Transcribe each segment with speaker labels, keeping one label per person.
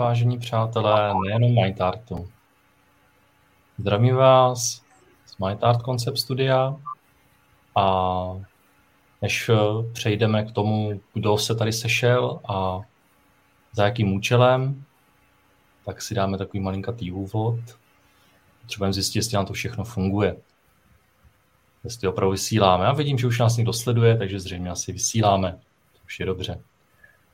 Speaker 1: Vážení přátelé, nejenom MindArtu. Zdravím vás z MindArt Concept Studia a než eh, přejdeme k tomu, kdo se tady sešel a za jakým účelem, tak si dáme takový malinkatý úvod. Potřebujeme zjistit, jestli nám to všechno funguje. Jestli opravdu vysíláme. Já vidím, že už nás někdo sleduje, takže zřejmě asi vysíláme. To už je dobře.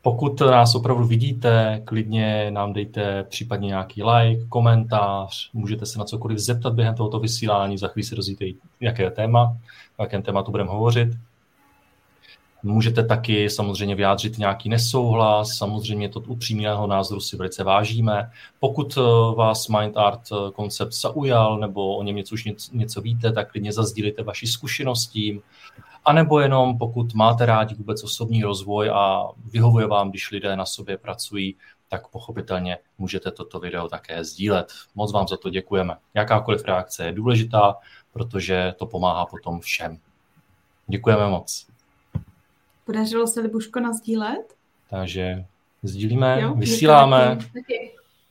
Speaker 1: Pokud nás opravdu vidíte, klidně nám dejte případně nějaký like, komentář, můžete se na cokoliv zeptat během tohoto vysílání, za chvíli se dozvíte, jaké téma, o jakém tématu budeme hovořit. Můžete taky samozřejmě vyjádřit nějaký nesouhlas, samozřejmě to upřímného názoru si velice vážíme. Pokud eh, vás Mind Art eh, koncept zaujal nebo o něm něco už něco víte, tak klidně zazdílíte vaši zkušeností, a nebo jenom pokud máte rádi vůbec osobní rozvoj a vyhovuje vám, když lidé na sobě pracují, tak pochopitelně můžete toto video také sdílet. Moc vám za to děkujeme. Jakákoliv reakce je důležitá, protože to pomáhá potom všem. Děkujeme moc.
Speaker 2: Podařilo se Libuško nazdílet?
Speaker 1: Takže sdílíme, jo, vysíláme,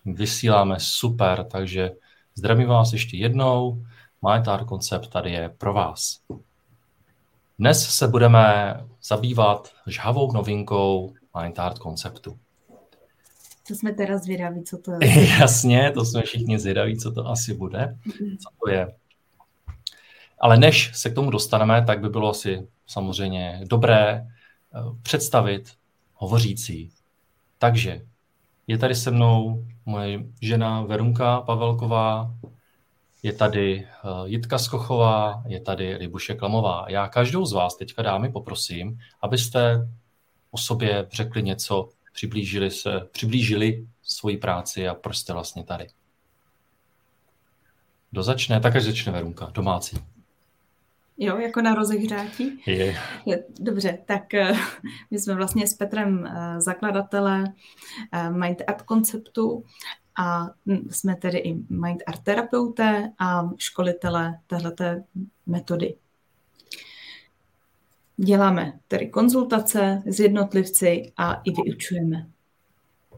Speaker 1: vysíláme, super, takže zdravím vás ještě jednou. MyTar koncept tady je pro vás. Dnes se budeme zabývat žhavou novinkou MindArt konceptu.
Speaker 2: To jsme teda zvědaví, co to je.
Speaker 1: Jasně, to jsme všichni zvědaví, co to asi bude, co to je. Ale než se k tomu dostaneme, tak by bylo asi samozřejmě dobré eh, představit hovořící. Takže je tady se mnou moje žena Verunka Pavelková, je tady eh, Jitka Skochová, je tady Libuše Klamová. Já každou z vás teďka dámy poprosím, abyste o sobě řekli něco, přiblížili, se, přiblížili svoji práci a proč jste vlastně tady. Kdo začne? Tak až začne Verunka, domácí.
Speaker 2: Jo, jako na rozehřátí?
Speaker 1: Je.
Speaker 2: je. Dobře, tak eh, my jsme vlastně s Petrem eh, zakladatele Mind Art konceptu a jsme tedy i mind art terapeuté a školitelé téhleté metody. Děláme tedy konzultace s jednotlivci a i vyučujeme.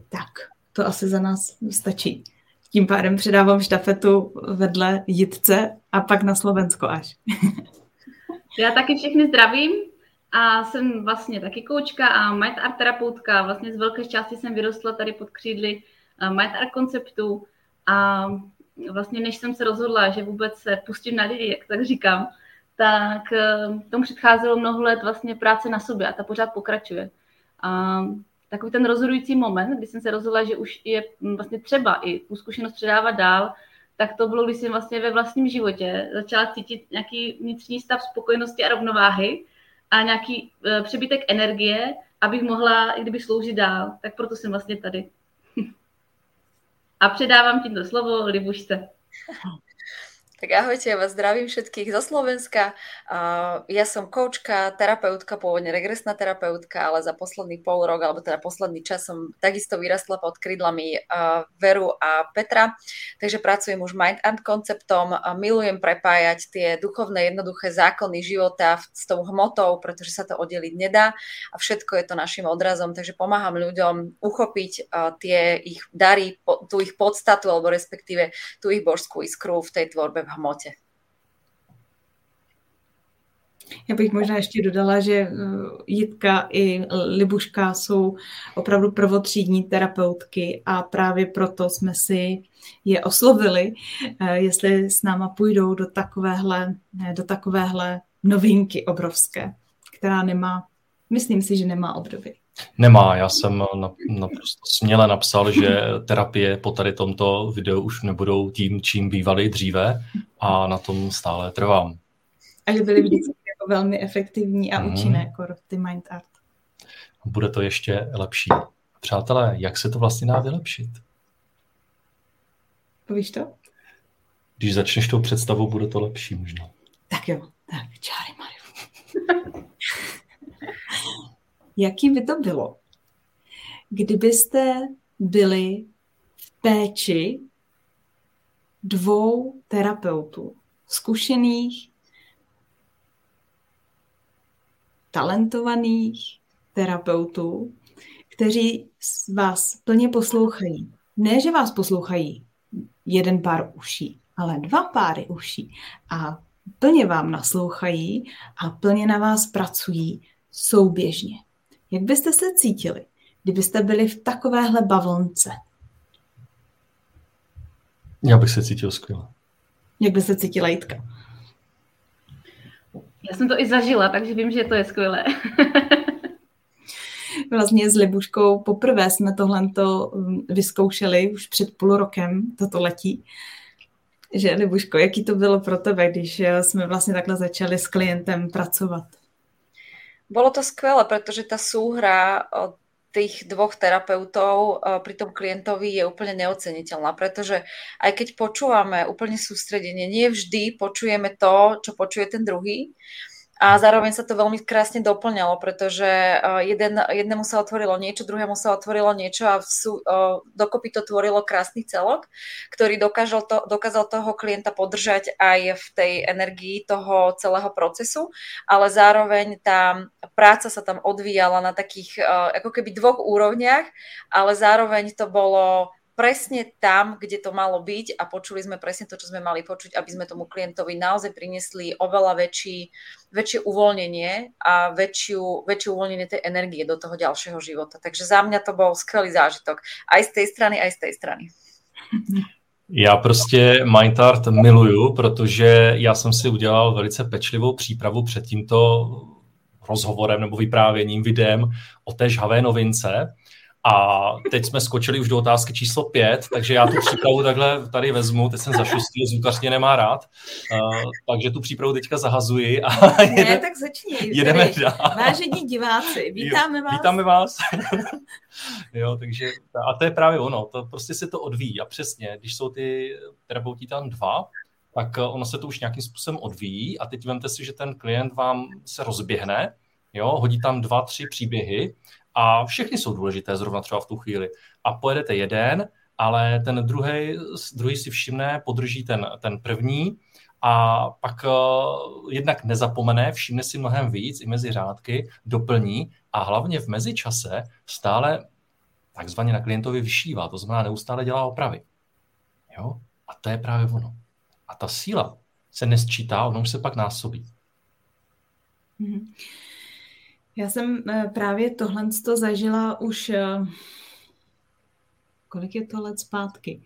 Speaker 2: Tak, to asi za nás stačí. Tím pádem předávám štafetu vedle Jitce a pak na Slovensko až.
Speaker 3: Já taky všechny zdravím a jsem vlastně taky koučka a mind art terapeutka. Vlastně z velké části jsem vyrostla tady pod křídly Mind Art konceptu a vlastně než jsem se rozhodla, že vůbec se pustím na lidi, jak tak říkám, tak eh, tomu předcházelo mnoho let vlastně práce na sobě a ta pořád pokračuje. A takový ten rozhodující moment, kdy jsem se rozhodla, že už je vlastně třeba i tu zkušenost předávat dál, tak to bylo, když jsem vlastně ve vlastním životě začala cítit nějaký vnitřní stav spokojenosti a rovnováhy a nějaký uh, přebytek energie, abych mohla i kdyby sloužit dál. Tak proto jsem vlastně tady. A předávám ti to slovo, Libušce.
Speaker 4: Tak ahojte, ja vás zdravím všetkých zo Slovenska. Ja som koučka, terapeutka, pôvodne regresná terapeutka, ale za posledný pol rok, alebo teda posledný čas som takisto vyrastla pod krídlami Veru a Petra. Takže pracujem už Mind Art konceptom, milujem prepájať tie duchovné jednoduché zákony života s tou hmotou, pretože sa to oddeliť nedá a všetko je to našim odrazom. Takže pomáham ľuďom uchopiť tie ich dary, tú ich podstatu, alebo respektíve tú ich božskú iskru v tej tvorbe v hmotě.
Speaker 2: Já bych možná ještě dodala, že eh, Jitka i Libuška jsou opravdu prvotřídní terapeutky a právě proto jsme si je oslovili, eh, jestli s náma půjdou do takovéhle, do takovéhle novinky obrovské, která nemá, myslím si, že nemá období.
Speaker 1: Nemá, já jsem naprosto směle napsal, že terapie po tady tomto videu už nebudou tím, čím bývaly dříve a na tom stále trvám.
Speaker 2: A že byly vždycky jako velmi efektivní a mm. účinné, jako ty Mind Art.
Speaker 1: Bude to ještě lepší. Přátelé, jak se to vlastně dá vylepšit?
Speaker 2: Povíš to?
Speaker 1: Když začneš tou představou, bude to lepší možná.
Speaker 2: Tak jo, tak čáry Mario. jaký by to bylo, kdybyste byli v péči dvou terapeutů, zkušených, talentovaných terapeutů, kteří vás plně poslouchají. Ne, že vás poslouchají jeden pár uší, ale dva páry uší a plně vám naslouchají a plně na vás pracují souběžně. Jak byste se cítili, kdybyste byli v takovéhle bavlnce?
Speaker 1: Já bych se cítil skvěle.
Speaker 2: Jak by se cítila Jitka?
Speaker 3: Já jsem to i zažila, takže vím, že to je skvělé.
Speaker 2: vlastně s Libuškou poprvé jsme tohle um, vyzkoušeli už před půl rokem, toto letí. Že Libuško, jaký to bylo pro tebe, když eh, jsme vlastně takhle začali s klientem pracovat?
Speaker 4: Bolo to skvelé, pretože tá súhra tých dvoch terapeutov pri tom klientovi je úplne neoceniteľná, pretože aj keď počúvame úplne sústredenie, nie vždy počujeme to, čo počuje ten druhý a zároveň sa to veľmi krásne doplňalo, pretože eh, jeden, jednému sa otvorilo niečo, druhému sa otvorilo niečo a v sú, uh, dokopy to tvorilo krásny celok, ktorý dokážal to, dokázal toho klienta podržať aj v tej energii toho celého procesu, ale zároveň tá práca sa tam odvíjala na takých uh, ako keby dvoch úrovniach, ale zároveň to bolo presne tam, kde to malo byť a počuli sme presne to, čo sme mali počuť, aby sme tomu klientovi naozaj priniesli oveľa väčší, väčšie uvoľnenie a väčšiu, väčšie uvoľnenie tej energie do toho ďalšieho života. Takže za mňa to bol skvelý zážitok. Aj z tej strany, aj z tej strany.
Speaker 1: Já prostě Mindart miluju, protože já jsem si udělal velice pečlivou přípravu před tímto rozhovorem nebo vyprávěním, videem o té žhavé novince. A teď jsme skočili už do otázky číslo pět, takže já tu přípravu takhle tady vezmu, teď jsem zašustil, zvukař mě nemá rád, uh, takže tu přípravu teďka zahazuji. A
Speaker 2: ne, jede, tak začni.
Speaker 1: Jedeme dál.
Speaker 2: Vážení diváci, vítáme vás.
Speaker 1: Vítáme vás. jo, takže, a to je právě ono, to prostě se to odvíjí a přesně, když jsou ty terapeuti tam dva, tak ono se to už nějakým způsobem odvíjí a teď vemte si, že ten klient vám se rozběhne, jo, hodí tam dva, tři příběhy a všechny jsou důležité zrovna třeba v tu chvíli. A pojedete jeden, ale ten druhý, druhý si všimne, podrží ten, ten první a pak uh, jednak nezapomene, všimne si mnohem víc i mezi řádky, doplní a hlavně v mezičase stále takzvaně na klientovi vyšívá, to znamená neustále dělá opravy. Jo? A to je právě ono. A ta síla se nesčítá, ono už se pak násobí.
Speaker 2: Mm-hmm. Já jsem eh, právě tohle to zažila už eh, kolik je to let zpátky.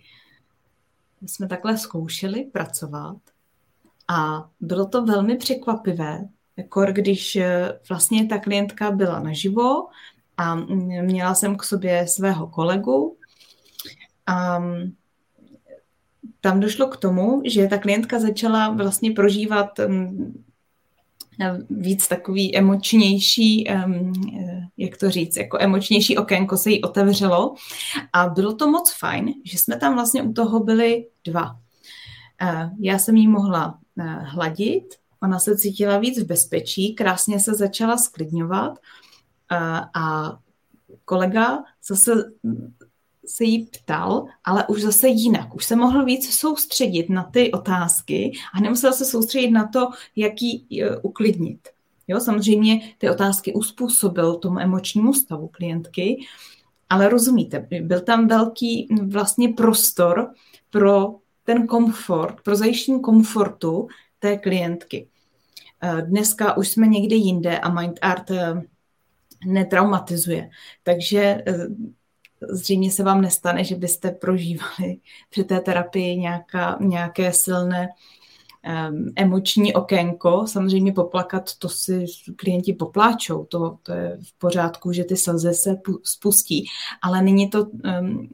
Speaker 2: My jsme takhle zkoušeli pracovat a bylo to velmi překvapivé, jako když eh, vlastně ta klientka byla naživo a měla jsem k sobě svého kolegu a mm, tam došlo k tomu, že ta klientka začala vlastně prožívat mm, víc takový emočnější, jak to říct, jako emočnější okénko se jí otevřelo a bylo to moc fajn, že jsme tam vlastně u toho byli dva. Eh, já jsem jí mohla eh, hladit, ona se cítila víc v bezpečí, krásně se začala sklidňovat eh, a kolega zase se jí ptal, ale už zase jinak. Už se mohl víc soustředit na ty otázky a nemusel se soustředit na to, jak ji e, uklidnit. Jo, samozřejmě ty otázky uspůsobil tomu emočnímu stavu klientky, ale rozumíte, byl tam velký vlastně prostor pro ten komfort, pro zajištění komfortu té klientky. E, dneska už jsme někde jinde a Mind Art e, netraumatizuje. Takže zřejmě se vám nestane, že byste prožívali při té terapii nějaká, nějaké silné emoční okénko. Samozřejmě poplakat, to si klienti popláčou, to, to je v pořádku, že ty slzy se spustí, ale není to um,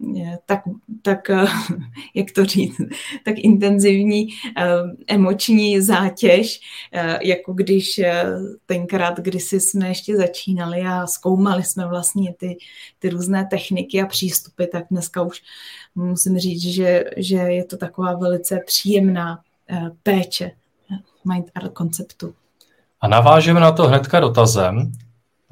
Speaker 2: tak, tak jak to říct, tak intenzivní um, emoční zátěž, uh, jako když uh, tenkrát, kdysi jsme ještě začínali a zkoumali jsme vlastně ty, ty různé techniky a přístupy, tak dneska už musím říct, že, že je to taková velice příjemná péče Mind Art konceptu.
Speaker 1: A navážeme na to hnedka dotazem.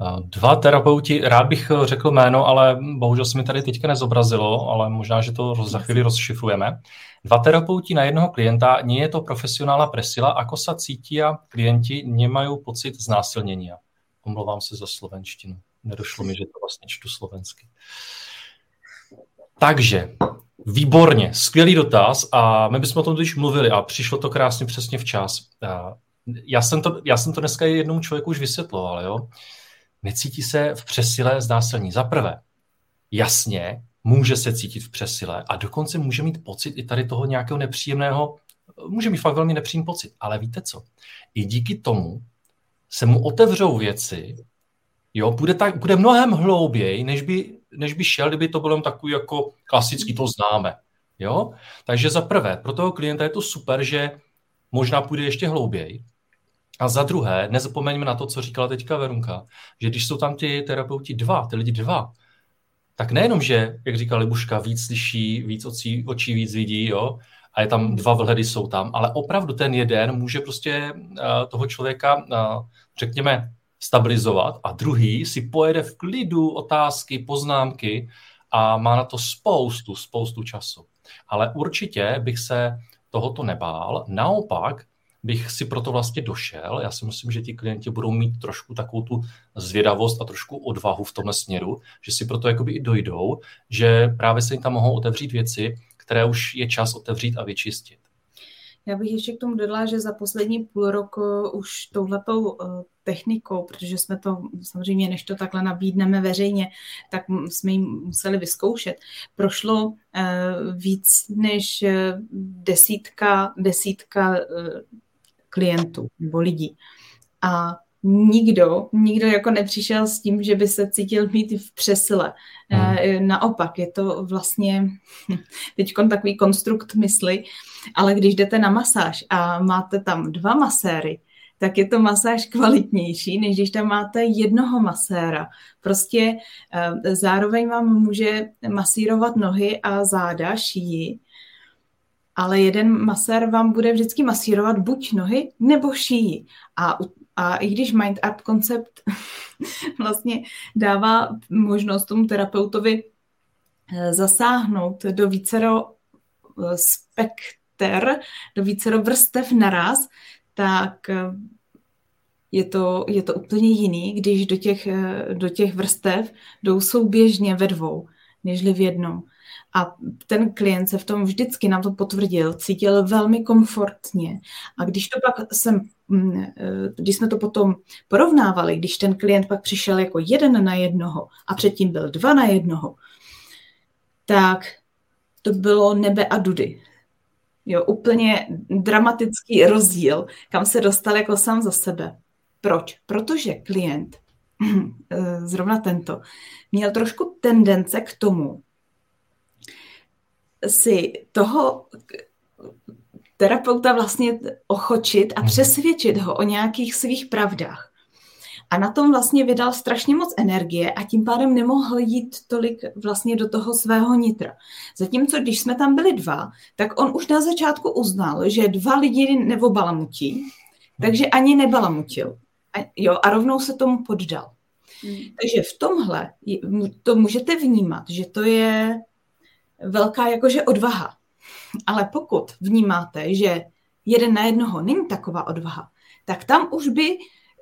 Speaker 1: Eh, dva terapeuti, rád bych eh, řekl jméno, ale bohužel se mi tady teďka nezobrazilo, ale možná, že to za chvíli rozšifrujeme. Dva terapeuti na jednoho klienta, nie je to profesionálna presila, ako sa cítia klienti, nemají pocit znásilnění. Omlouvám se za slovenštinu. nedošlo mi, že to vlastně čtu slovensky. Takže, výborně, skvělý dotaz a my bychom o tom když mluvili a přišlo to krásně přesně včas. Já jsem to, já jsem to dneska jednomu člověku už vysvětloval, jo. Necítí se v přesile znásilní. Za prvé, jasně, může se cítit v přesile a dokonce může mít pocit i tady toho nějakého nepříjemného, může mít fakt velmi nepříjemný pocit. Ale víte co? I díky tomu se mu otevřou věci, jo, bude, tak, bude mnohem hlouběji, než by, než by šel, kdyby to bylo takový jako klasický, to známe. Jo? Takže za prvé, pro toho klienta je to super, že možná půjde ještě hlouběji. A za druhé, nezapomeňme na to, co říkala teďka Verunka, že když jsou tam ty terapeuti dva, ty lidi dva, tak nejenom, že, jak říkala Libuška, víc slyší, víc očí, očí víc vidí, jo, a je tam dva vhledy jsou tam, ale opravdu ten jeden může prostě uh, toho člověka, uh, řekněme, stabilizovat a druhý si pojede v klidu otázky, poznámky a má na to spoustu, spoustu času. Ale určitě bych se tohoto nebál. Naopak bych si proto vlastně došel. Já si myslím, že ti klienti budou mít trošku takovou tu zvědavost a trošku odvahu v tomhle směru, že si proto jakoby i dojdou, že právě se jim tam mohou otevřít věci, které už je čas otevřít a vyčistit.
Speaker 2: Já bych ještě k tomu dodala, že za poslední půl rok už touhletou eh, technikou, protože jsme to samozřejmě, než to takhle nabídneme veřejně, tak jsme ji museli vyzkoušet. Prošlo eh, víc než eh, desítka, desítka klientů nebo lidí. A nikdo, nikdo jako nepřišel s tím, že by se cítil mít v přesile. Hmm. Naopak, je to vlastně teď takový konstrukt mysli, ale když jdete na masáž a máte tam dva maséry, tak je to masáž kvalitnější, než když tam máte jednoho maséra. Prostě eh, zároveň vám může masírovat nohy a záda, šíji, ale jeden masér vám bude vždycky masírovat buď nohy nebo šíji. A, a i když Mind Art koncept vlastně dává možnost tomu terapeutovi eh, zasáhnout do vícero eh, spekter, do vícero vrstev naraz, tak eh, je to, je to úplně jiný, když do těch, do těch vrstev jdou souběžně ve dvou, nežli v jednom. A ten klient se v tom vždycky nám to potvrdil, cítil velmi komfortně. A když to pak jsem, mm, eh, když jsme to potom porovnávali, když ten klient pak přišel jako jeden na jednoho a předtím byl dva na jednoho, tak to bylo nebe a dudy. Jo, úplně dramatický rozdíl, kam se dostal jako sám za sebe. Proč? Protože klient, eh, zrovna tento, měl trošku tendence k tomu, si toho terapeuta vlastně ochočit a mhm. přesvědčit ho o nějakých svých pravdách. A na tom vlastně vydal strašně moc energie a tím pádem nemohl jít tolik vlastně do toho svého nitra. Zatímco když jsme tam byli dva, tak on už na začátku uznal, že dva lidi neobalamutí, mhm. takže ani nebalamutil. A, jo, a rovnou se tomu poddal. Hmm. Takže v tomhle to můžete vnímat, že to je velká jakože odvaha. Ale pokud vnímáte, že jeden na jednoho není taková odvaha, tak tam už by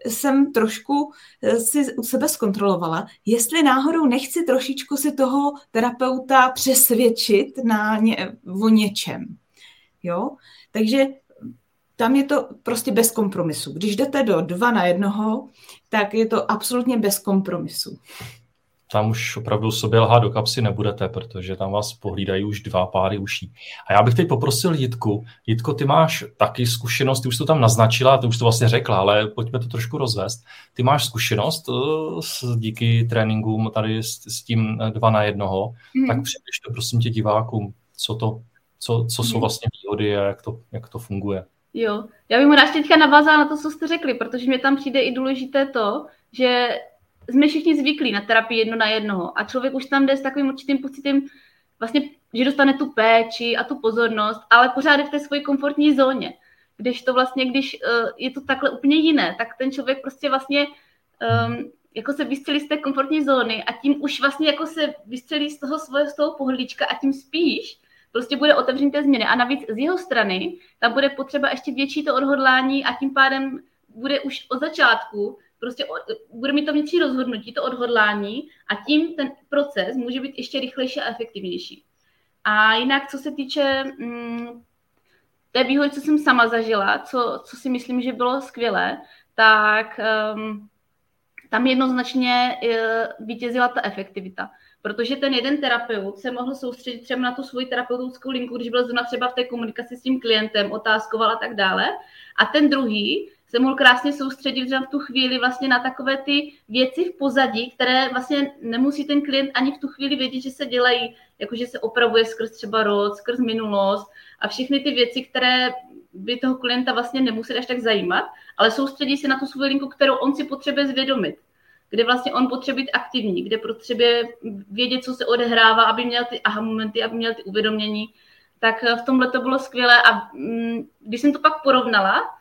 Speaker 2: jsem trošku eh, si u sebe zkontrolovala, jestli náhodou nechci trošičku si toho terapeuta přesvědčit na ně, o něčem. Jo? Takže tam je to prostě bez kompromisu. Když jdete do dva na jednoho, tak je to absolutně bez kompromisu
Speaker 1: tam už opravdu sobě lhát do kapsy nebudete, protože tam vás pohlídají už dva páry uší. A já bych teď poprosil Jitku. Jitko, ty máš taky zkušenost, ty už to tam naznačila, ty už to vlastně řekla, ale pojďme to trošku rozvést. Ty máš zkušenost s, díky tréninkům tady s, s tím eh, dva na jednoho, mm. tak přibliž to prosím tě divákům, co to, co, co jsou mhm. vlastně výhody a jak to, jak to funguje.
Speaker 3: Jo, já bych mu rád teďka navázala na to, co jste řekli, protože mě tam přijde i důležité to, že jsme všichni zvyklí na terapii jedno na jednoho a člověk už tam jde s takovým určitým pocitem, vlastně, že dostane tu péči a tu pozornost, ale pořád je v té své komfortní zóně. Když to vlastně, když uh, je to takhle úplně jiné, tak ten člověk prostě vlastně um, jako se vystřelí z té komfortní zóny a tím už vlastně jako se vystřelí z toho svého, z toho pohlíčka a tím spíš prostě bude otevřený té změny. A navíc z jeho strany tam bude potřeba ještě větší to odhodlání a tím pádem bude už od začátku prostě bude mít to vnitřní rozhodnutí, to odhodlání a tím ten proces může být ještě rychlejší a efektivnější. A jinak, co se týče mm, té výhody, co jsem sama zažila, co, co si myslím, že bylo skvělé, tak um, tam jednoznačně uh, vítězila ta efektivita. Protože ten jeden terapeut se mohl soustředit třeba na tu svoji terapeutickou linku, když byl zrovna třeba v té komunikaci s tím klientem, otázkoval a tak dále. A ten druhý se mohl krásně soustředit v tu chvíli vlastně na takové ty věci v pozadí, které vlastně nemusí ten klient ani v tu chvíli vědět, že se dělají, jakože se opravuje skrz třeba rod, skrz minulost a všechny ty věci, které by toho klienta vlastně nemuseli až tak zajímat, ale soustředí se na tu svou linku, kterou on si potřebuje zvědomit. Kde vlastně on potřebuje být aktivní, kde potřebuje vědět, co se odehrává, aby měl ty aha momenty, aby měl ty uvědomění, tak v tomhle to bylo skvělé a mm, když jsem to pak porovnala,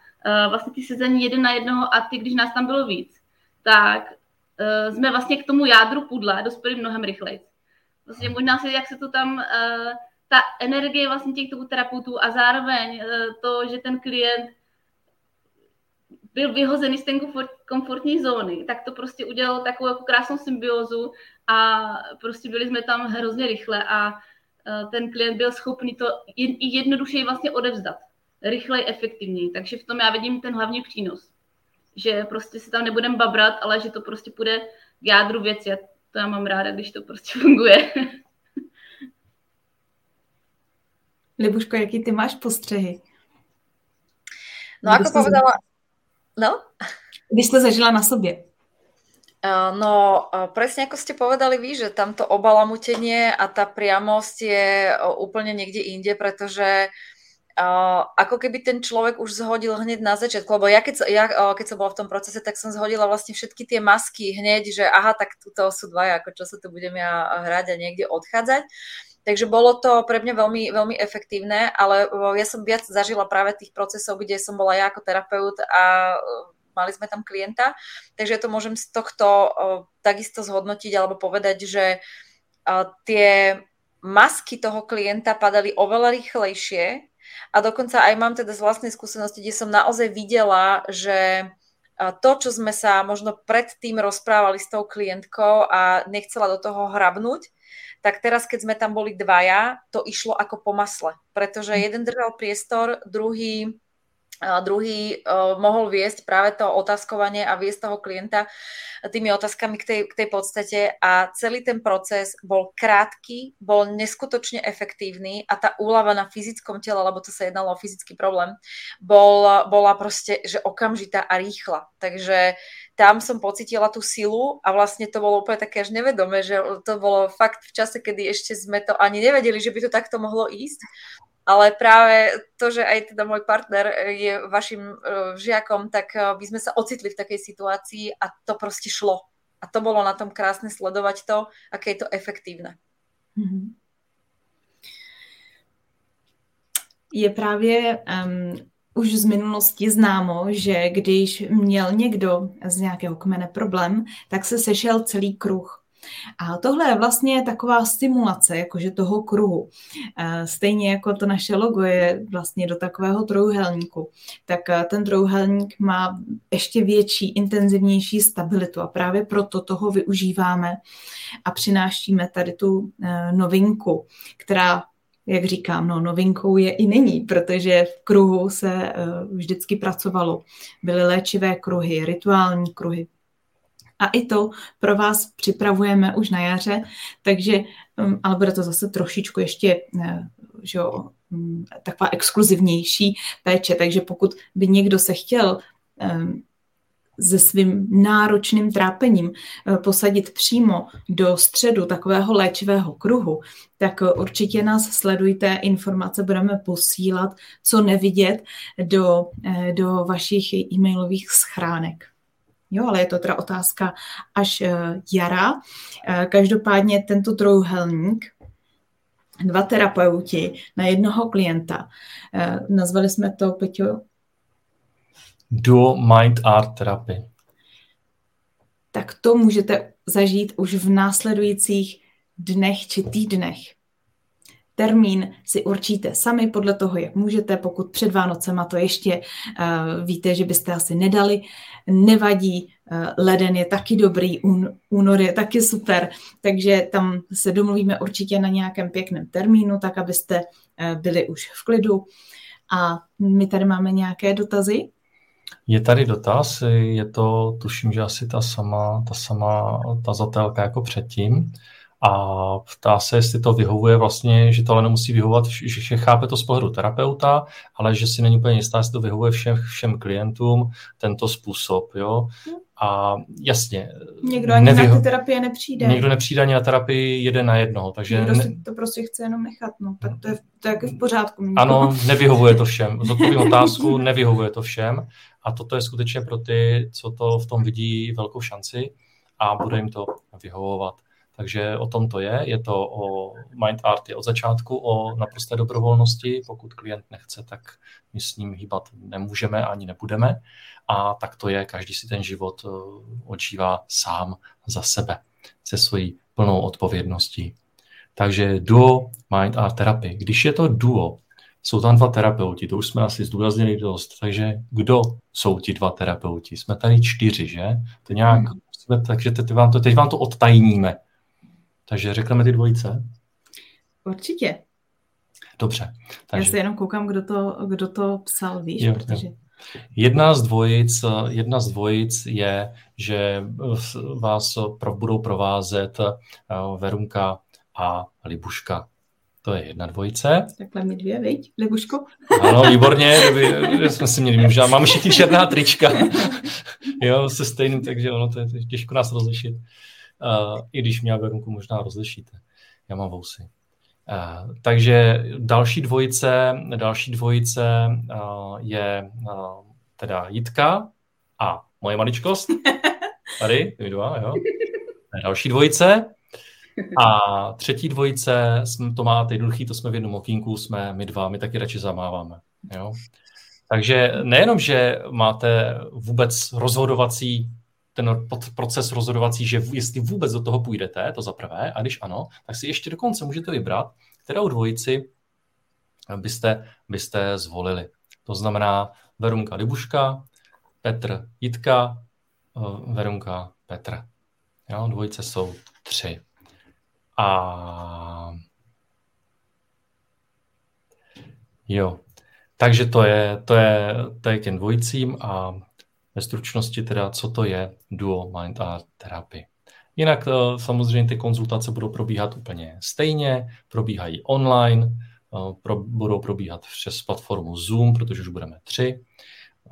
Speaker 3: vlastně ty sezení jeden na jednoho a ty, když nás tam bylo víc, tak uh, jsme vlastně k tomu jádru pudla dospěli mnohem rychleji. Vlastně možná si, jak se to tam, uh, ta energie vlastně těch terapeutů a zároveň to, že ten klient byl vyhozený z té komfort, komfortní zóny, tak to prostě udělalo takovou jako krásnou symbiozu a prostě byli jsme tam hrozně rychle a ten klient byl schopný to i jednodušeji vlastně odevzdat rychleji, efektivněji. Takže v tom já vidím ten hlavní přínos. Že prostě si tam nebudem babrat, ale že to prostě půjde k jádru věci a to já mám ráda, když to prostě funguje.
Speaker 2: Libuško, jaký ty máš postřehy?
Speaker 4: No, jako povedala... No?
Speaker 2: Když jste zažila na sobě.
Speaker 4: No, presne ako ste povedali vy, že tamto obalamutenie a tá priamosť je úplne niekde inde, pretože Uh, ako keby ten človek už zhodil hneď na začiatku, lebo ja keď, ja, keď som bola v tom procese, tak som zhodila vlastne všetky tie masky hneď, že aha, tak tuto sú dvaja, ako čo sa tu budem ja hrať a niekde odchádzať. Takže bolo to pre mňa veľmi, veľmi efektívne, ale ja som viac zažila práve tých procesov, kde som bola ja ako terapeut a mali sme tam klienta, takže to môžem z tohto takisto zhodnotiť alebo povedať, že tie masky toho klienta padali oveľa rýchlejšie, a dokonca aj mám teda z vlastnej skúsenosti, kde som naozaj videla, že to, čo sme sa možno predtým rozprávali s tou klientkou a nechcela do toho hrabnúť, tak teraz, keď sme tam boli dvaja, to išlo ako po masle, pretože jeden držal priestor, druhý druhý uh, mohol viesť práve to otázkovanie a viesť toho klienta tými otázkami k tej, k tej podstate a celý ten proces bol krátky, bol neskutočne efektívny a tá úlava na fyzickom tele, lebo to sa jednalo o fyzický problém, bol, bola proste, že okamžitá a rýchla. Takže tam som pocitila tú silu a vlastne to bolo úplne také až nevedomé, že to bolo fakt v čase, kedy ešte sme to ani nevedeli, že by to takto mohlo ísť ale práve to, že aj teda môj partner je vašim uh, žiakom, tak uh, by sme sa ocitli v takej situácii a to proste šlo. A to bolo na tom krásne sledovať to, aké je to efektívne. Mm-hmm.
Speaker 2: Je právě um, už z minulosti známo, že když měl někdo z nějakého kmene problém, tak se sešel celý kruh. A tohle je vlastně taková stimulace jakože toho kruhu. Eh, stejně jako to naše logo je vlastně do takového trojuhelníku, tak eh, ten trojuhelník má ještě větší, intenzivnější stabilitu a právě proto toho využíváme a přinášíme tady tu eh, novinku, která jak říkám, no, novinkou je i nyní, protože v kruhu se vždycky pracovalo. Byly léčivé kruhy, rituální kruhy, a i to pro vás připravujeme už na jaře, takže, um, ale bude to zase trošičku ještě eh, že jo, mm, taková exkluzivnější péče, takže pokud by někdo se chtěl se svým náročným trápením eh, posadit přímo do středu takového léčivého kruhu, tak eh, určitě nás sledujte, informace budeme posílat, co nevidět do, do vašich e-mailových schránek. Jo, ale je to teda otázka až eh, jara. Eh, každopádně tento trojuhelník, dva terapeuti na jednoho klienta. Eh, nazvali jsme to, Peťo?
Speaker 1: Duo Mind Art Therapy.
Speaker 2: Tak to můžete zažít už v následujících dnech či týdnech. Termín si určíte sami podle toho, jak můžete. Pokud před Vánocema to ještě uh, víte, že byste asi nedali, nevadí. Uh, leden je taky dobrý, un, únor je taky super, takže tam se domluvíme určitě na nějakém pěkném termínu, tak abyste uh, byli už v klidu. A my tady máme nějaké dotazy.
Speaker 1: Je tady dotaz, je to, tuším, že asi ta sama, ta sama ta zatelka jako předtím a ptá se, jestli to vyhovuje vlastně, že to ale nemusí vyhovovat, že chápe to z pohledu terapeuta, ale že si není úplně jistá, jestli to vyhovuje všem, všem klientům tento způsob, jo. A jasně.
Speaker 2: Někdo ani nevyho- na ty terapie nepřijde.
Speaker 1: Někdo nepřijde ani na terapii jeden na jednoho, takže...
Speaker 2: Někdo si to prostě chce jenom nechat, no. Tak to je, to je v pořádku.
Speaker 1: Někdo. Ano, nevyhovuje to všem. Zodpovím otázku, nevyhovuje to všem. A toto je skutečně pro ty, co to v tom vidí velkou šanci a bude jim to vyhovovat. Takže o tom to je. Je to o Mind Art je od začátku o naprosté dobrovolnosti. Pokud klient nechce, tak my s ním hýbat nemůžeme ani nebudeme. A tak to je, každý si ten život eh, odžívá sám za sebe, se svojí plnou odpovědností. Takže duo Mind Art Therapy. Když je to duo, jsou tam dva terapeuti, to už jsme asi zdůraznili dost, takže kdo jsou ti dva terapeuti? Jsme tady čtyři, že? To nějak, hmm. takže teď vám, to, teď vám to odtajníme. Takže řekneme ty dvojice?
Speaker 2: Určitě.
Speaker 1: Dobře.
Speaker 2: Takže... Já se jenom koukám, kdo to, kdo to psal, víš, jo, protože... Jo.
Speaker 1: Jedna z dvojic, jedna z dvojic je, že vás pro, budou provázet eh, Verunka a Libuška. To je jedna dvojice.
Speaker 2: Takhle mi dvě, viď, Libuško?
Speaker 1: Ano, výborně, jsme si měli možná. Máme všichni černá trička. jo, se stejným, takže ono to je těžko nás rozlišit. Uh, I když mě Verunku možná rozlišíte. Já mám vousy. Uh, takže další dvojice, další dvojice uh, je uh, teda Jitka a moje maličkost. Tady, ty dva, jo. Další dvojice. A třetí dvojice, to máte jednoduchý, to jsme v jednom okýnku, jsme my dva, my taky radši zamáváme. Jo? Takže nejenom, že máte vůbec rozhodovací ten proces rozhodovací, že jestli vůbec do toho půjdete, to za prvé, a když ano, tak si ještě dokonce můžete vybrat, kterou dvojici byste, byste zvolili. To znamená Verunka Libuška, Petr Jitka, eh, Verunka Petr. Jo, dvojice jsou tři. A jo, takže to je, to je, to je k těm dvojicím a ve stručnosti teda, co to je Duo Mind Art Therapy. Jinak eh, samozřejmě ty konzultace budou probíhat úplně stejně, probíhají online, eh, pro, budou probíhat přes platformu Zoom, protože už budeme tři.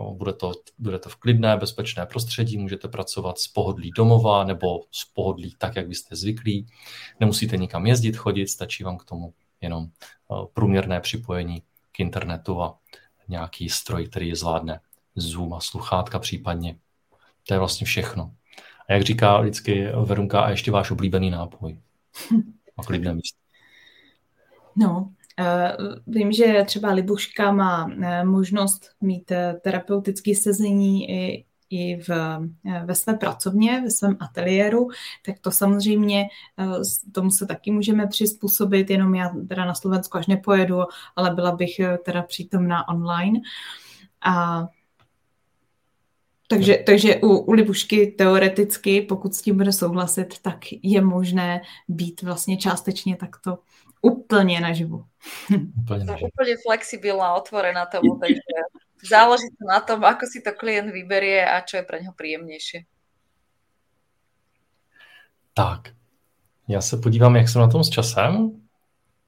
Speaker 1: Eh, bude to, bude to v klidné, bezpečné prostředí, můžete pracovat z pohodlí domova nebo z pohodlí tak, jak byste zvyklí. Nemusíte nikam jezdit, chodit, stačí vám k tomu jenom průměrné připojení k internetu a nějaký stroj, který je zvládne Zoom a sluchátka případně. To je vlastně všechno. A jak říká vždycky Verunka, a ještě váš oblíbený nápoj. A klidné místo.
Speaker 2: No, uh, vím, že třeba Libuška má uh, možnost mít uh, terapeutické sezení i, i v, ve své pracovně, ve svém ateliéru, tak to samozřejmě tomu se taky můžeme přizpůsobit, jenom já teda na Slovensku až nepojedu, ale byla bych teda přítomná online. A takže, takže u, u Libušky teoreticky, pokud s tím bude souhlasit, tak je možné být vlastně částečně takto úplně naživu.
Speaker 4: Úplně, naživu. úplně flexibilná, otvorená tomu, takže záleží to na tom, ako si to klient vyberie a čo je pre něho příjemnější.
Speaker 1: Tak, já se podívám, jak jsem na tom s časem.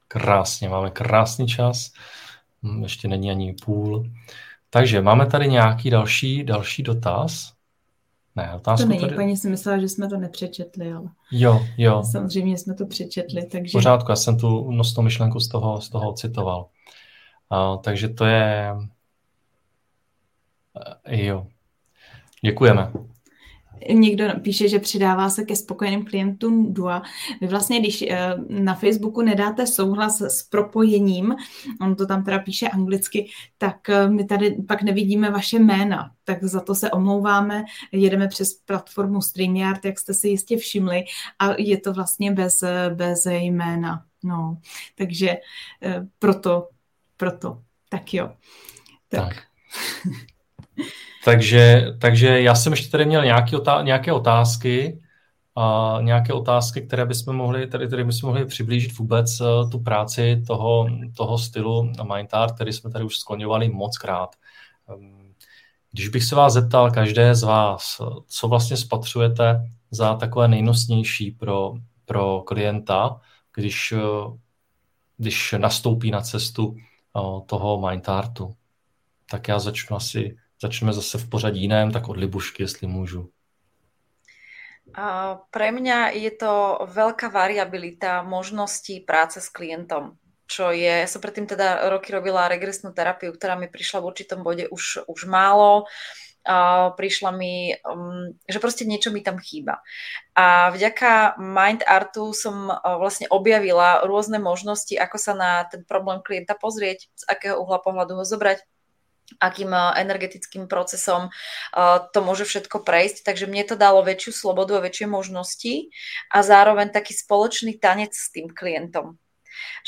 Speaker 1: Krásně, máme krásný čas. Hm, ještě není ani půl. Takže máme tady nějaký další, další dotaz.
Speaker 2: Ne, otázku to není, tady... paní si myslela, že jsme to nepřečetli, ale...
Speaker 1: Jo, jo.
Speaker 2: Samozřejmě jsme to přečetli, takže...
Speaker 1: Pořádku, já jsem tu nosnou myšlenku z toho, z toho citoval. Uh, takže to je... Uh, jo. Děkujeme
Speaker 2: někdo píše, že přidává se ke spokojeným klientům DUA. Vy vlastně, když eh, na Facebooku nedáte souhlas s propojením, on to tam teda píše anglicky, tak eh, my tady pak nevidíme vaše jména, tak za to se omlouváme. Jedeme přes platformu StreamYard, jak jste si jistě všimli, a je to vlastně bez, bez jména. No, takže eh, proto, proto, tak jo. Tak. tak.
Speaker 1: takže, takže já jsem ještě tady měl nějaké, otá- nějaké otázky, a nějaké otázky, které bychom mohli, tady, tady bychom mohli přiblížit vůbec uh, tu práci toho, toho stylu Mindart, který jsme tady už skloňovali moc krát. Um, když bych se vás zeptal, každé z vás, co vlastně spatřujete za takové nejnosnější pro, pro klienta, když, uh, když nastoupí na cestu uh, toho Mindartu, tak já začnu asi, začneme zase v pořadí jiném, tak od Libušky, jestli můžu.
Speaker 4: Pre mňa je to veľká variabilita možností práce s klientom čo je, ja som predtým teda roky robila regresnú terapiu, ktorá mi prišla v určitom bode už, už málo, uh, prišla mi, um, že proste niečo mi tam chýba. A vďaka Mind Artu som uh, vlastne objavila rôzne možnosti, ako sa na ten problém klienta pozrieť, z akého uhla pohľadu ho zobrať, akým energetickým procesom to môže všetko prejsť. Takže mne to dalo väčšiu slobodu a väčšie možnosti a zároveň taký spoločný tanec s tým klientom.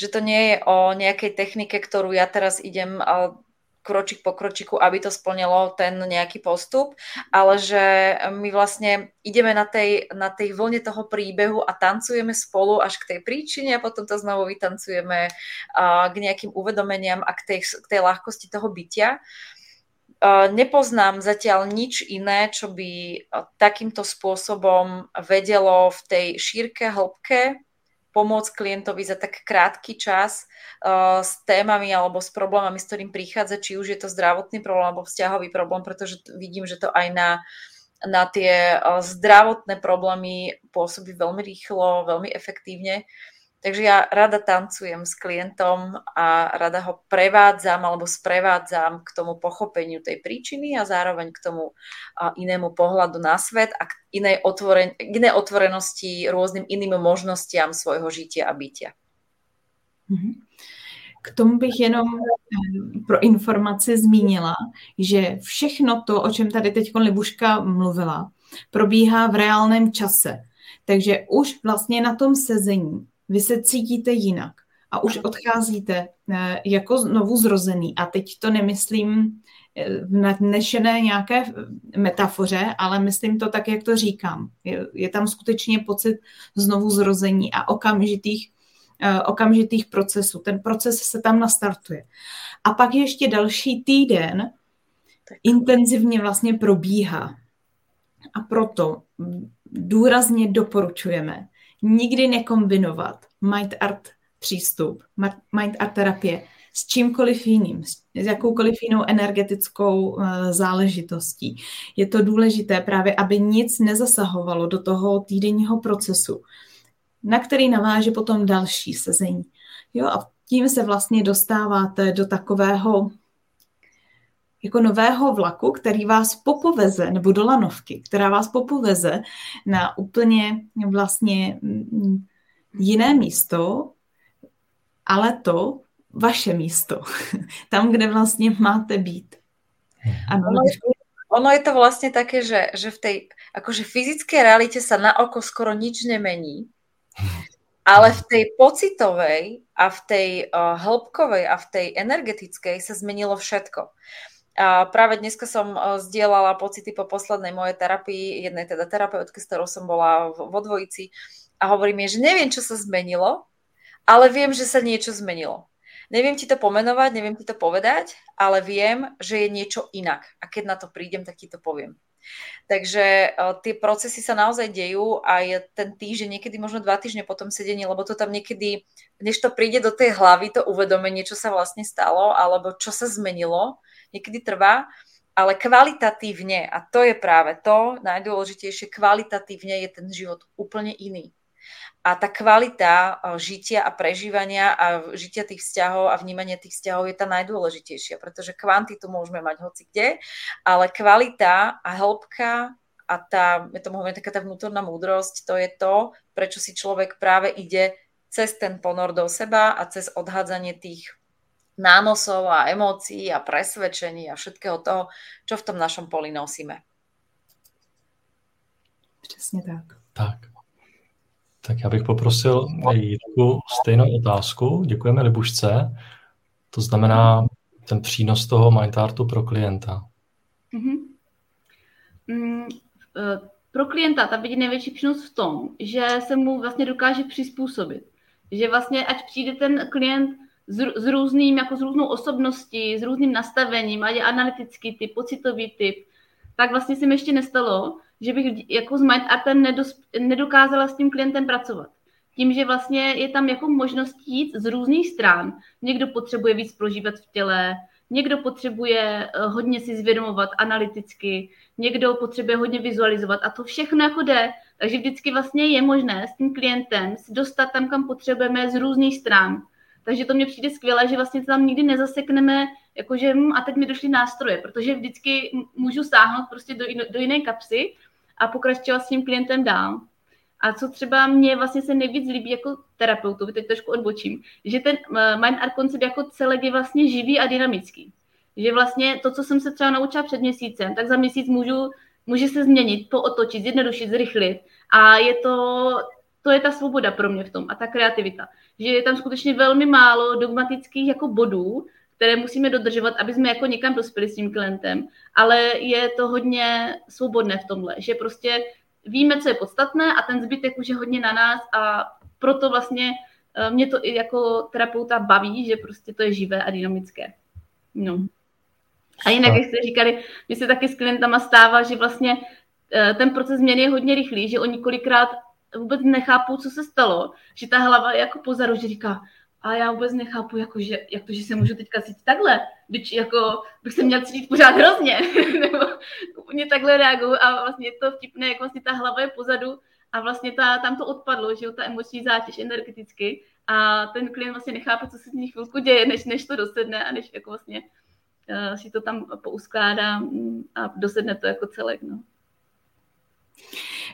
Speaker 4: Že to nie je o nejakej technike, ktorú ja teraz idem kročík po kročiku, aby to splnilo ten nejaký postup, ale že my vlastne ideme na tej, na tej vlne toho príbehu a tancujeme spolu až k tej príčine a potom to znovu vytancujeme k nejakým uvedomeniam a k tej, k tej ľahkosti toho bytia. Nepoznám zatiaľ nič iné, čo by takýmto spôsobom vedelo v tej šírke, hĺbke pomôcť klientovi za tak krátky čas uh, s témami alebo s problémami, s ktorým prichádza, či už je to zdravotný problém alebo vzťahový problém, pretože vidím, že to aj na, na tie uh, zdravotné problémy pôsobí veľmi rýchlo, veľmi efektívne. Uh, Takže ja rada tancujem s klientom a rada ho prevádzam alebo sprevádzam k tomu pochopeniu tej príčiny a zároveň k tomu inému pohľadu na svet a k inej, otvoren- inej otvorenosti rôznym iným možnostiam svojho žitia a bytia.
Speaker 2: Mhm. K tomu bych jenom pro informaci zmínila, že všechno to, o čem tady teď Libuška mluvila, probíhá v reálném čase. Takže už vlastně na tom sezení vy se cítíte jinak a už odcházíte eh, jako znovu zrozený. A teď to nemyslím eh, v nadnešené nějaké metafoře, ale myslím to tak, jak to říkám. Je, je tam skutečně pocit znovu zrození a okamžitých, eh, okamžitých procesů. Ten proces se tam nastartuje. A pak ještě další týden intenzivně vlastně probíhá. A proto důrazně doporučujeme, nikdy nekombinovat mind art přístup, mind art terapie s čímkoliv jiným, s jakoukoliv jinou energetickou eh, záležitostí. Je to důležité právě, aby nic nezasahovalo do toho týdenního procesu, na který naváže potom další sezení. Jo, a tím se vlastně dostáváte do takového jako nového vlaku, který vás popoveze, nebo do lanovky, která vás popoveze na úplně vlastně mm, jiné místo, ale to vaše místo. Tam, kde vlastně máte být.
Speaker 4: Ano, ono, je, ono je to vlastně také, že, že v tej akože fyzické realite sa na oko skoro nič nemení, ale v tej pocitovej a v tej uh, hĺbkovej a v tej energetickej sa zmenilo všetko. A práve dneska som e, zdieľala pocity po poslednej mojej terapii, jednej teda terapeutky, s ktorou som bola vo dvojici a hovorím jej, že neviem, čo sa zmenilo, ale viem, že sa niečo zmenilo. Neviem ti to pomenovať, neviem ti to povedať, ale viem, že je niečo inak. A keď na to prídem, tak ti to poviem. Takže uh, tie procesy sa naozaj dejú a je ten týždeň, niekedy možno dva týždne po tom sedení, lebo to tam niekedy, než to príde do tej hlavy, to uvedomenie, čo sa vlastne stalo, alebo čo sa zmenilo, niekedy trvá, ale kvalitatívne, a to je práve to najdôležitejšie, kvalitatívne je ten život úplne iný. A tá kvalita eh, žitia a prežívania a žitia tých vzťahov a vnímania tých vzťahov je tá najdôležitejšia, pretože kvantitu môžeme mať hoci kde, ale kvalita a hĺbka a tá, ja tomu hovorím, taká tá vnútorná múdrosť, to je to, prečo si človek práve ide cez ten ponor do seba a cez odhádzanie tých nánosov a emócií a presvedčení a všetkého toho, čo v tom našom poli nosíme.
Speaker 2: Přesně tak.
Speaker 1: Tak. Tak já bych poprosil Jitku stejnou otázku. Děkujeme Libušce. To znamená ten přínos toho Mindartu pro klienta.
Speaker 3: Mm-hmm. Mm, pro klienta tam vidí největší přínos v tom, že se mu vlastně dokáže přizpůsobit. Že vlastně, ať přijde ten klient s, s různým, jako s různou osobností, s různým nastavením, ať je analytický typ, pocitový typ, tak vlastně se mi ještě nestalo, že bych jako s Mind Artem nedokázala s tím klientem pracovat. Tím, že vlastně je tam jako možnost jít z různých stran. Někdo potřebuje víc prožívat v těle, někdo potřebuje eh, hodně si zvědomovat analyticky, někdo potřebuje hodně vizualizovat a to všechno jako jde. Takže vždycky vlastně je možné s tím klientem dostat tam, kam potřebujeme z různých stran. Takže to mně přijde skvělé, že vlastně tam nikdy nezasekneme, jakože hm, a teď mi došly nástroje, protože vždycky můžu sáhnout prostě do, do jiné kapsy a pokračovat s tím klientem dál. A co třeba mě vlastně se nejvíc líbí jako terapeutovi, teď trošku odbočím, že ten eh, Mind Art koncept jako celek je vlastně živý a dynamický. Že vlastně to, co jsem se třeba naučila před měsícem, tak za měsíc můžu, může se změnit, pootočit, zjednodušit, zrychlit. A je to, to je ta svoboda pro mě v tom a ta kreativita. Že je tam skutečně velmi málo dogmatických jako bodů, které musíme dodržovat, aby jsme jako někam dospěli s tím klientem, ale je to hodně svobodné v tomhle, že prostě víme, co je podstatné a ten zbytek už je hodně na nás a proto vlastně eh, mě to i jako terapeuta baví, že prostě to je živé a dynamické. No. A jinak, jak jste říkali, mi se taky s klientama stává, že vlastně eh, ten proces změny je hodně rychlý, že oni kolikrát vůbec nechápou, co se stalo, že ta hlava je jako pozadu, že říká, a já vůbec nechápu, jako, že, jak to, že se můžu teďka cítit takhle, když jako bych se měl cítit pořád hrozně, nebo úplně takhle reaguju a vlastně je to vtipné, jak vlastně ta hlava je pozadu a vlastně ta, tam to odpadlo, že jo, ta emoční zátěž energeticky a ten klient vlastně nechápe, co se s ní chvilku děje, než, než to dosedne a než jako vlastně uh, si to tam pouskládá mm, a dosedne to jako celek, no.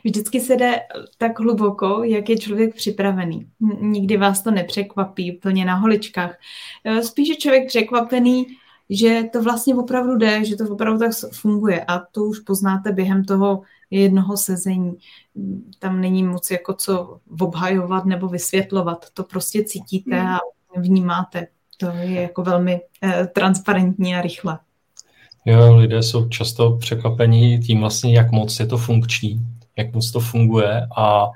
Speaker 2: Vždycky se jde tak hluboko, jak je člověk připravený. Nikdy vás to nepřekvapí plně na holičkách. E, spíš je člověk překvapený, že to vlastně opravdu jde, že to opravdu tak funguje a to už poznáte během toho jednoho sezení. Tam není moc jako co obhajovat nebo vysvětlovat. To prostě cítíte a vnímáte. To je jako velmi eh, transparentní a rychle.
Speaker 1: Jo, lidé jsou často překvapení tím vlastně, jak moc je to funkční, jak moc to funguje a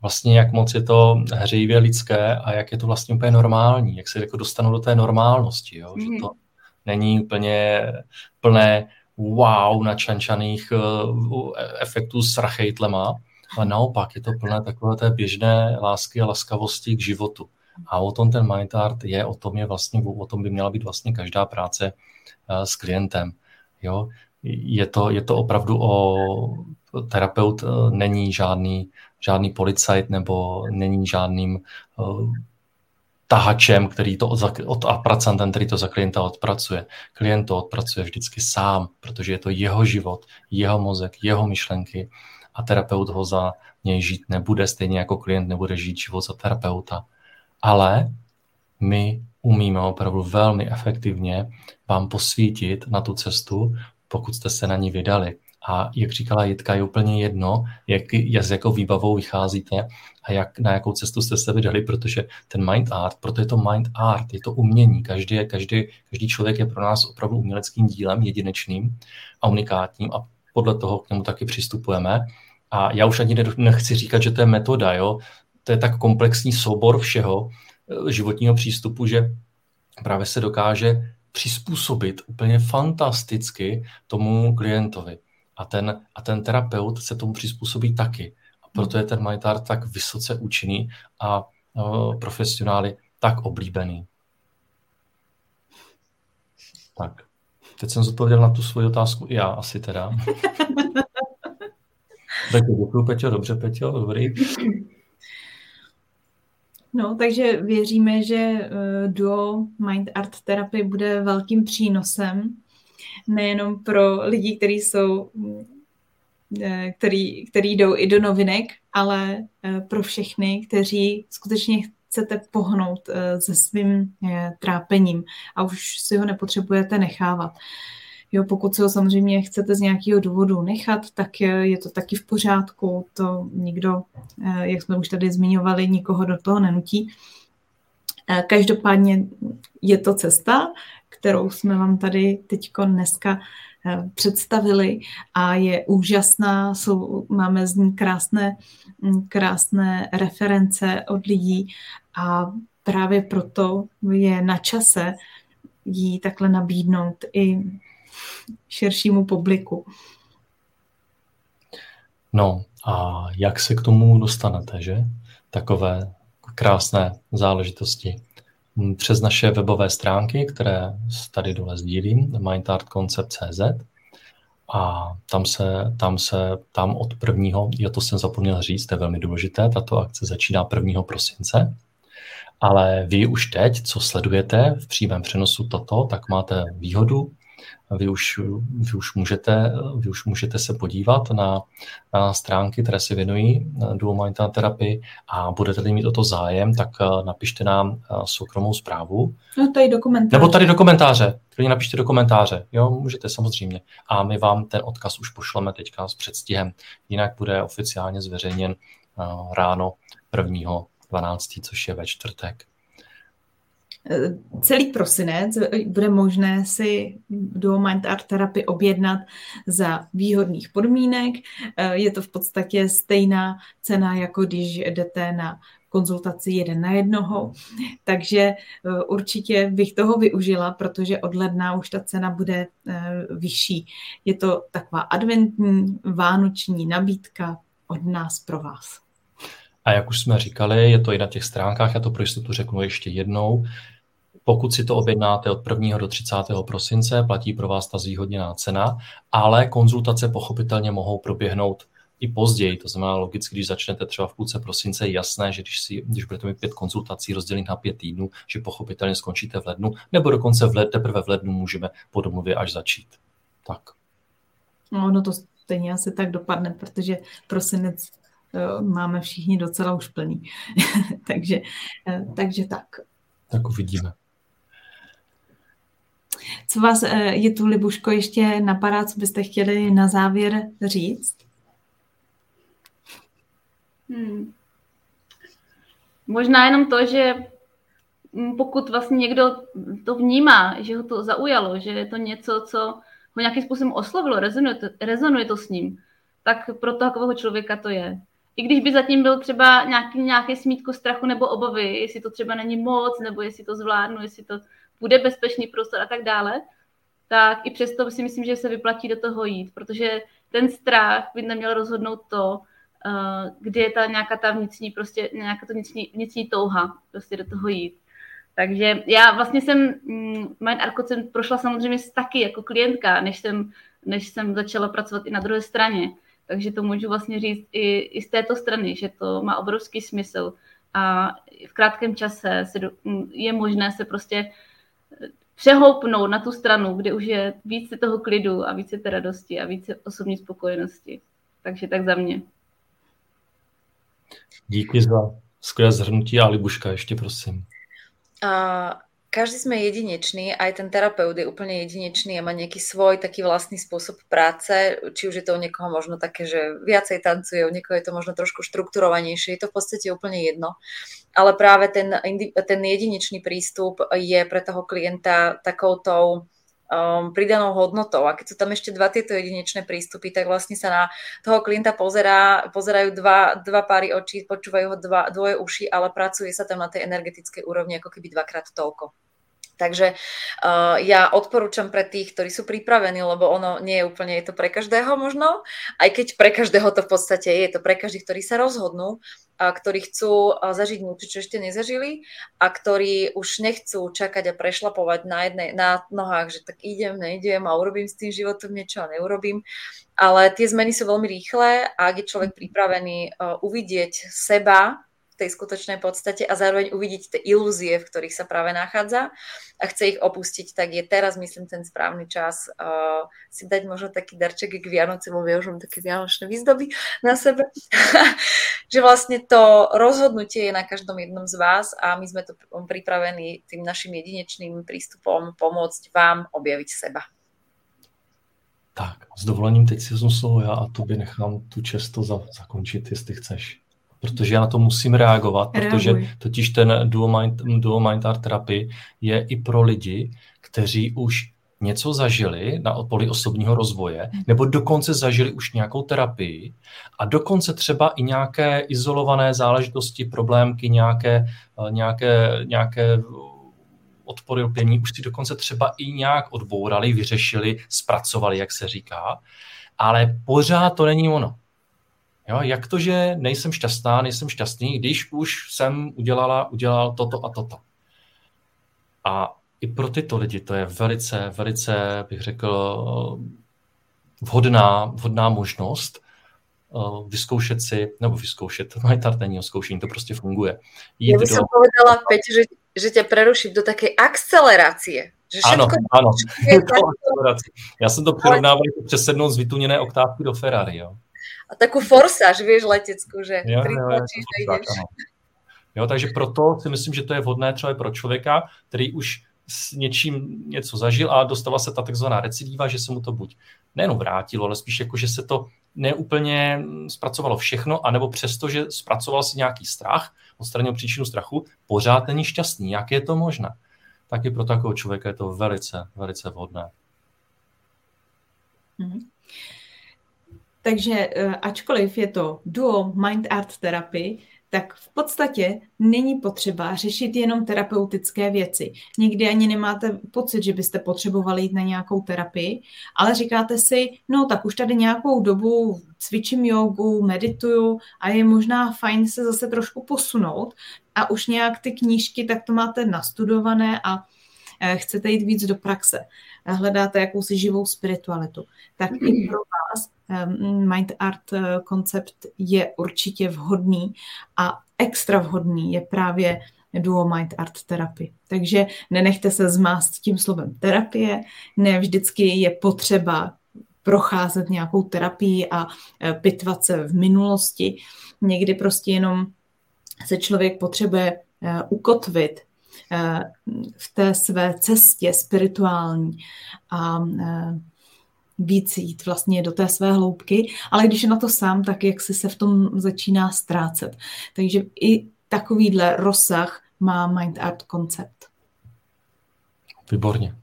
Speaker 1: vlastně jak moc je to hřejivě lidské a jak je to vlastně úplně normální, jak se jako dostanou do té normálnosti, jo? Mm. že mhm. to není úplně plné wow načančaných uh, efektů s rachejtlema, ale naopak je to plné takové té běžné lásky a laskavosti k životu. A o tom ten mind art je, o tom je vlastně, o tom by měla být vlastně každá práce uh, s klientem. Jo? Je, to, je to opravdu o terapeut uh, není žádný, žádný policajt nebo není žádným uh, tahačem, který to od, od pracantem, který to za klienta odpracuje. Klient to odpracuje vždycky sám, protože je to jeho život, jeho mozek, jeho myšlenky a terapeut ho za něj žít nebude, stejně jako klient nebude žít život za terapeuta. Ale my umíme opravdu velmi efektivně vám posvítit na tu cestu, pokud jste se na ní vydali. A jak říkala Jitka, je úplně jedno, jak, jak s jakou výbavou vycházíte a jak, na jakou cestu jste se vydali, protože ten mind art, proto je to mind art, je to umění. Každý, každý, každý člověk je pro nás opravdu uměleckým dílem, jedinečným a unikátním a podle toho k němu taky přistupujeme. A já už ani nechci říkat, že to je metoda, jo? to je tak komplexní soubor všeho eh, životního přístupu, že právě se dokáže přizpůsobit úplně fantasticky tomu klientovi. A ten, a ten terapeut se tomu přizpůsobí taky. A proto je ten Majtár tak vysoce účinný a uh, profesionály tak oblíbený. Tak, teď jsem zodpověděl na tu svoji otázku i já asi teda. tak děkuji, Peťo, dobře, Peťo, dobrý.
Speaker 2: No, takže věříme, že duo Mind Art terapie bude velkým přínosem nejenom pro lidi, kteří jsou eh, který, který jdou i do novinek, ale eh, pro všechny, kteří skutečně chcete pohnout eh, se svým trápením a už si ho nepotřebujete nechávat. Jo, pokud si ho samozřejmě chcete z nějakého důvodu nechat, tak je to taky v pořádku. To nikdo, eh, jak jsme už tady zmiňovali, nikoho do toho nenutí. Eh, každopádně je to cesta, kterou jsme vám tady teď dneska eh, představili a je úžasná, jsou, máme z ní krásné, mm, krásné reference od lidí a právě proto je na čase jí takhle nabídnout i širšímu publiku.
Speaker 1: No a jak se k tomu dostanete, že? Takové krásné záležitosti. Přes naše webové stránky, které tady dole sdílím, mindartconcept.cz a tam se, tam se, tam od prvního, já to jsem zapomněl říct, to je velmi důležité, tato akce začíná 1. prosince, ale vy už teď, co sledujete v přímém přenosu toto, tak máte výhodu, vy už, vy už, můžete, vy už můžete se podívat na, na stránky, které se věnují eh, dual terapii a budete-li mít o to zájem, tak eh, napište nám eh, soukromou zprávu.
Speaker 2: No tady do komentáře.
Speaker 1: Nebo tady do komentáře. Klidně napište do komentáře. Jo, můžete samozřejmě. A my vám ten odkaz už pošleme teďka s předstihem. Jinak bude oficiálně zveřejněn ráno 1. 12., což je ve čtvrtek
Speaker 2: celý prosinec bude možné si Duo Mind Art Therapy objednat za výhodných podmínek. Je to v podstatě stejná cena, jako když jdete na konzultaci jeden na jednoho, takže eh, určitě bych toho využila, protože od ledna už ta cena bude eh, vyšší. Je to taková adventní, vánoční nabídka od nás pro vás.
Speaker 1: A jak už jsme říkali, je to i na těch stránkách, já to pro jistotu řeknu ještě jednou. Pokud si to objednáte od 1. do 30. prosince, platí pro vás ta zvýhodněná cena, ale konzultace pochopitelně mohou proběhnout i později. To znamená, logicky, když začnete třeba v půlce prosince, je jasné, že když, si, když budete mít pět konzultací rozdělených na pět týdnů, že pochopitelně skončíte v lednu, nebo dokonce v led, teprve v lednu můžeme po domluvě až začít. Tak.
Speaker 2: No, no to stejně asi tak dopadne, protože prosinec máme všichni docela už plný. takže, eh, takže tak.
Speaker 1: Tak uvidíme.
Speaker 2: Co vás eh, je tu, Libuško, ještě napadá, co byste chtěli na závěr říct?
Speaker 3: Hmm. Možná jenom to, že pokud vlastně někdo to vnímá, že ho to zaujalo, že je to něco, co ho nějakým způsobem oslovilo, rezonuje to, rezonuje to s ním, tak pro takového člověka to je. I když by zatím byl třeba nějaký, nějaké smítko strachu nebo obavy, jestli to třeba není moc, nebo jestli to zvládnu, jestli to bude bezpečný prostor a tak dále, tak i přesto si myslím, že se vyplatí do toho jít, protože ten strach by neměl rozhodnout to, uh, kde je ta nějaká ta vnitřní, prostě nějaká to vnitřní, vnitřní touha prostě do toho jít. Takže já vlastně jsem mm, Mind Arco jsem prošla samozřejmě taky jako klientka, než jsem, než jsem začala pracovat i na druhé straně. Takže to můžu vlastně říct i, i z této strany, že to má obrovský smysl a v krátkém čase se do, je možné se prostě přehoupnout na tu stranu, kde už je více toho klidu a více té radosti a více osobní spokojenosti. Takže tak za mě.
Speaker 1: Díky za skvělé zhrnutí a Libuška ještě prosím.
Speaker 4: Uh, každý sme jedinečný, aj ten terapeut je úplne jedinečný a má nejaký svoj taký vlastný spôsob práce, či už je to u niekoho možno také, že viacej tancuje, u niekoho je to možno trošku štrukturovanejšie, je to v podstate úplne jedno. Ale práve ten, ten jedinečný prístup je pre toho klienta takoutou um, pridanou hodnotou. A keď sú tam ešte dva tieto jedinečné prístupy, tak vlastne sa na toho klienta pozerá, pozerajú dva, dva páry očí, počúvajú ho dva, dvoje uši, ale pracuje sa tam na tej energetickej úrovni ako keby dvakrát toľko. Takže uh, ja odporúčam pre tých, ktorí sú pripravení, lebo ono nie je úplne, je to pre každého možno, aj keď pre každého to v podstate je, je to pre každých, ktorí sa rozhodnú, a ktorí chcú zažiť niečo, čo ešte nezažili a ktorí už nechcú čakať a prešlapovať na, jednej, na nohách, že tak idem, neidem a urobím s tým životom niečo a neurobím. Ale tie zmeny sú veľmi rýchle a ak je človek pripravený uh, uvidieť seba tej skutočnej podstate a zároveň uvidieť tie ilúzie, v ktorých sa práve nachádza a chce ich opustiť, tak je teraz, myslím, ten správny čas uh, si dať možno taký darček k Vianoci, lebo ja už mám také vianočné výzdoby na sebe, že vlastne to rozhodnutie je na každom jednom z vás a my sme tu pripravení tým našim jedinečným prístupom pomôcť vám objaviť seba.
Speaker 1: Tak, s dovolením teď si vezmu slovo já a tobě nechám tu često za, zakončit, jestli chceš. Protože já na to musím reagovat, Reaguj. protože totiž ten dual mind, dual mind art therapy je i pro lidi, kteří už něco zažili na poli osobního rozvoje, nebo dokonce zažili už nějakou terapii a dokonce třeba i nějaké izolované záležitosti, problémky, nějaké, eh, nějaké, nějaké odpory lpění, už si dokonce třeba i nějak odbourali, vyřešili, zpracovali, jak se říká, ale pořád to není ono. Jo, jak to, že nejsem šťastná, nejsem šťastný, když už jsem udělala, udělal toto a toto. A i pro tyto lidi to je velice, velice, bych řekl, vhodná, vhodná možnost uh, vyzkoušet si, nebo vyzkoušet, to MyTart není o zkoušení, to prostě funguje.
Speaker 4: Jít Já bych do... povedala, Peť, že, že tě preruším do také akcelerace. Že
Speaker 1: ano, ano. Je to Já jsem to přirovnával jako přesednout z vytuněné oktávky do Ferrari, jo.
Speaker 4: A takovou forsáž, víš, leteckou, že jo, jo, jo,
Speaker 1: tak, Jo, takže proto si myslím, že to je vhodné třeba pro člověka, který už s něčím něco zažil a dostala se ta takzvaná recidiva, že se mu to buď nejenom vrátilo, ale spíš jako, že se to neúplně zpracovalo všechno, anebo přesto, že zpracoval si nějaký strach, odstranil příčinu strachu, pořád není šťastný. Jak je to možné? Taky pro takového člověka je to velice, velice vhodné.
Speaker 2: Mm-hmm. Takže eh, ačkoliv je to duo mind art therapy, tak v podstatě není potřeba řešit jenom terapeutické věci. Nikdy ani nemáte pocit, že byste potřebovali jít na nějakou terapii, ale říkáte si, no tak už tady nějakou dobu cvičím jogu, medituju a je možná fajn se zase trošku posunout a už nějak ty knížky tak to máte nastudované a eh, chcete jít víc do praxe. Hledáte jakousi živou spiritualitu. Tak i pro vás Ehm, mind art eh, koncept je určitě vhodný a extra vhodný je právě duo mind art terapie. Takže nenechte se zmást tím slovem terapie, ne vždycky je potřeba procházet nějakou terapii a eh, pitvat se v minulosti. Někdy prostě jenom se člověk potřebuje eh, ukotvit v té své cestě spirituální a víc jít vlastně do té své hloubky, ale když je na to sám, tak jak si se v tom začíná ztrácet. Takže i takovýhle rozsah má Mind Art koncept.
Speaker 1: Výborně.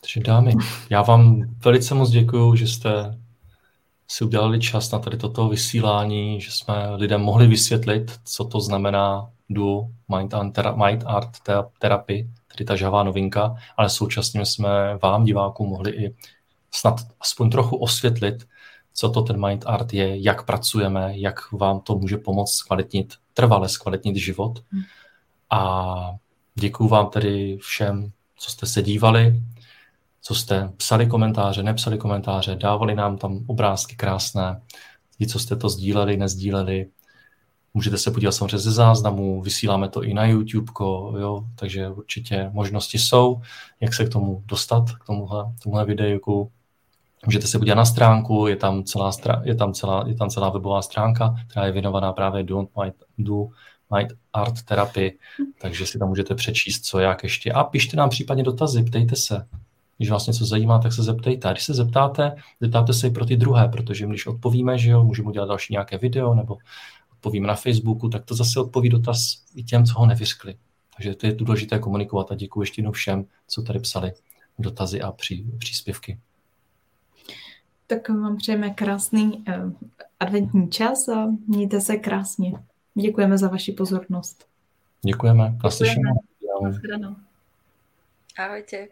Speaker 1: Takže dámy, já vám velice moc děkuji, že jste si udělali čas na tady toto vysílání, že jsme lidem mohli vysvětlit, co to znamená duo Mind, Mind Art Therapy, tedy ta žavá novinka, ale současně jsme vám, divákům, mohli i snad aspoň trochu osvětlit, co to ten mind art je, jak pracujeme, jak vám to může pomoct zkvalitnit, trvale zkvalitnit život. Hmm. A děkuju vám tedy všem, co jste se dívali, co jste psali komentáře, nepsali komentáře, dávali nám tam obrázky krásné, ti, co jste to sdíleli, nezdíleli. Můžete se podívat samozřejmě ze záznamu, vysíláme to i na YouTube, jo, takže určitě možnosti jsou, jak se k tomu dostat, k tomuhle, tomuhle videu. Můžete se podívat na stránku, je tam celá, je tam celá, je tam celá webová stránka, která je věnovaná právě Do Mind, Do Mind Art Therapy, takže si tam můžete přečíst, co jak ještě. A pište nám případně dotazy, ptejte se. Když vás něco zajímá, tak se zeptejte. A když se zeptáte, zeptáte se i pro ty druhé, protože když odpovíme, že jo, můžeme udělat další nějaké video nebo odpovíme na Facebooku, tak to zase odpoví dotaz i těm, co ho nevyskli. Takže to je důležité komunikovat a děkuji ještě jednou všem, co tady psali dotazy a pří, příspěvky.
Speaker 2: Tak vám přejeme krásný uh, adventní čas a mějte se krásně. Děkujeme za vaši pozornost.
Speaker 1: Děkujeme. Děkujeme.
Speaker 3: Ahojte.